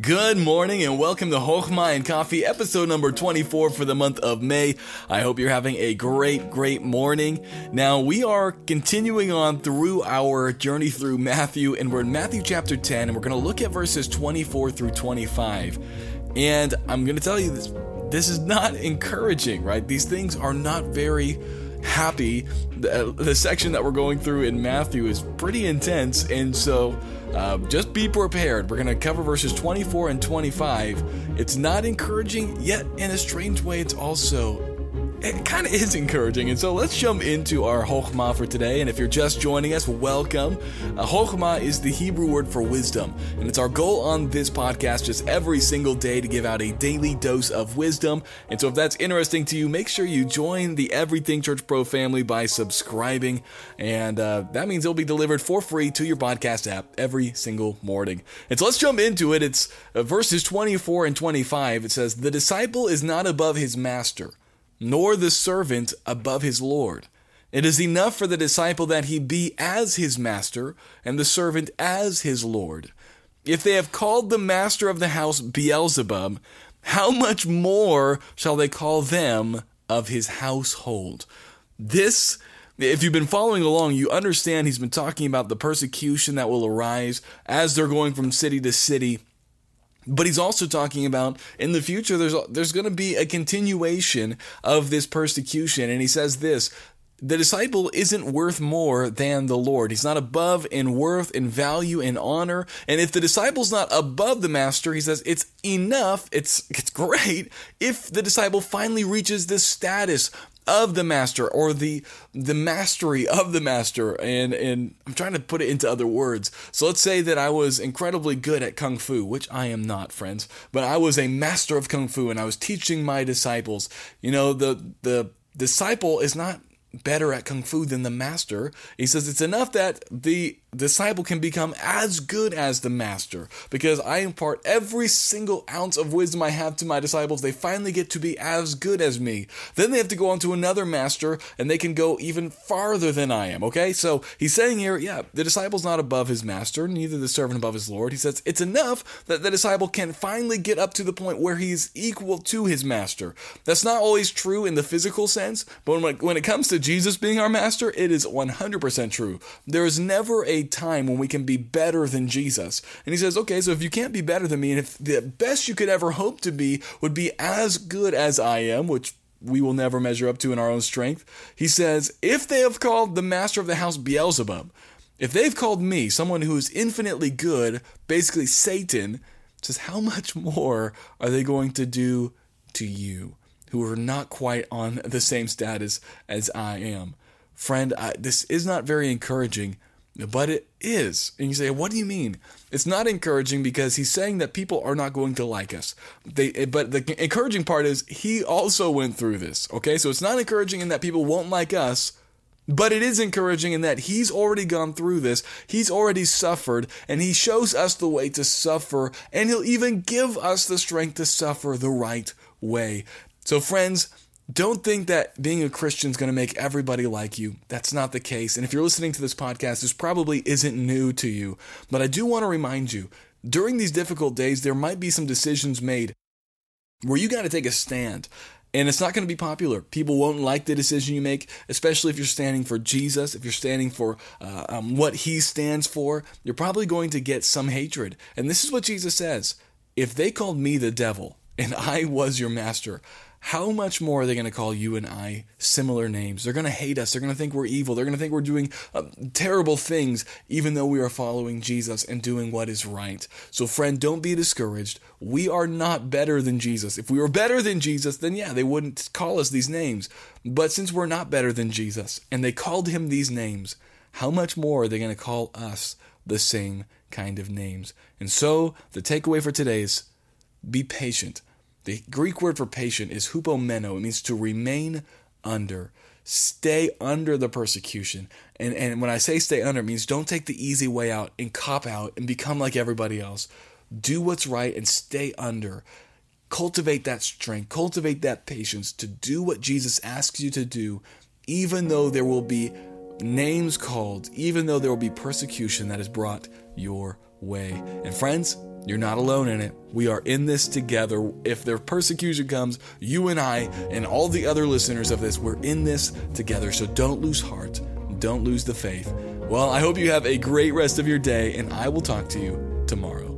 Good morning and welcome to Hochma and Coffee, episode number 24 for the month of May. I hope you're having a great, great morning. Now, we are continuing on through our journey through Matthew, and we're in Matthew chapter 10, and we're going to look at verses 24 through 25. And I'm going to tell you this this is not encouraging, right? These things are not very happy. The, uh, the section that we're going through in Matthew is pretty intense, and so uh, just be prepared. We're going to cover verses 24 and 25. It's not encouraging, yet in a strange way, it's also it kind of is encouraging. And so let's jump into our Chokhmah for today. And if you're just joining us, welcome. Uh, is the Hebrew word for wisdom. And it's our goal on this podcast just every single day to give out a daily dose of wisdom. And so if that's interesting to you, make sure you join the Everything Church Pro family by subscribing. And uh, that means it'll be delivered for free to your podcast app every single morning. And so let's jump into it. It's uh, verses 24 and 25. It says, The disciple is not above his master nor the servant above his Lord. It is enough for the disciple that he be as his master, and the servant as his Lord. If they have called the master of the house Beelzebub, how much more shall they call them of his household? This if you've been following along, you understand he's been talking about the persecution that will arise as they're going from city to city but he's also talking about in the future there's there's going to be a continuation of this persecution and he says this the disciple isn't worth more than the Lord. He's not above in worth, in value, in honor. And if the disciple's not above the master, he says it's enough, it's it's great if the disciple finally reaches this status of the master or the the mastery of the master and and I'm trying to put it into other words. So let's say that I was incredibly good at kung fu, which I am not, friends, but I was a master of kung fu and I was teaching my disciples. You know, the the disciple is not better at kung fu than the master. He says it's enough that the disciple can become as good as the master because I impart every single ounce of wisdom I have to my disciples. They finally get to be as good as me. Then they have to go on to another master and they can go even farther than I am. Okay, so he's saying here, yeah, the disciple's not above his master, neither the servant above his Lord. He says it's enough that the disciple can finally get up to the point where he's equal to his master. That's not always true in the physical sense, but when, when it comes to Jesus being our master, it is 100% true. There is never time when we can be better than Jesus. And he says, okay, so if you can't be better than me, and if the best you could ever hope to be would be as good as I am, which we will never measure up to in our own strength, he says, if they have called the master of the house Beelzebub, if they've called me, someone who is infinitely good, basically Satan, says, how much more are they going to do to you, who are not quite on the same status as I am? Friend, I, this is not very encouraging but it is. And you say, what do you mean? It's not encouraging because he's saying that people are not going to like us. They, eh, but the encouraging part is he also went through this. Okay, so it's not encouraging in that people won't like us, but it is encouraging in that he's already gone through this. He's already suffered, and he shows us the way to suffer, and he'll even give us the strength to suffer the right way. So, friends, don't think that being a Christian is going to make everybody like you. That's not the case. And if you're listening to this podcast, this probably isn't new to you. But I do want to remind you during these difficult days, there might be some decisions made where you got to take a stand. And it's not going to be popular. People won't like the decision you make, especially if you're standing for Jesus, if you're standing for uh, um, what he stands for. You're probably going to get some hatred. And this is what Jesus says If they called me the devil and I was your master, how much more are they going to call you and I similar names? They're going to hate us. They're going to think we're evil. They're going to think we're doing uh, terrible things, even though we are following Jesus and doing what is right. So, friend, don't be discouraged. We are not better than Jesus. If we were better than Jesus, then yeah, they wouldn't call us these names. But since we're not better than Jesus and they called him these names, how much more are they going to call us the same kind of names? And so, the takeaway for today is be patient the Greek word for patient is hupomeno. It means to remain under, stay under the persecution. And, and when I say stay under, it means don't take the easy way out and cop out and become like everybody else. Do what's right and stay under. Cultivate that strength, cultivate that patience to do what Jesus asks you to do, even though there will be names called, even though there will be persecution that is brought your way. And friends, You're not alone in it. We are in this together. If their persecution comes, you and I and all the other listeners of this, we're in this together. So don't lose heart. Don't lose the faith. Well, I hope you have a great rest of your day, and I will talk to you tomorrow.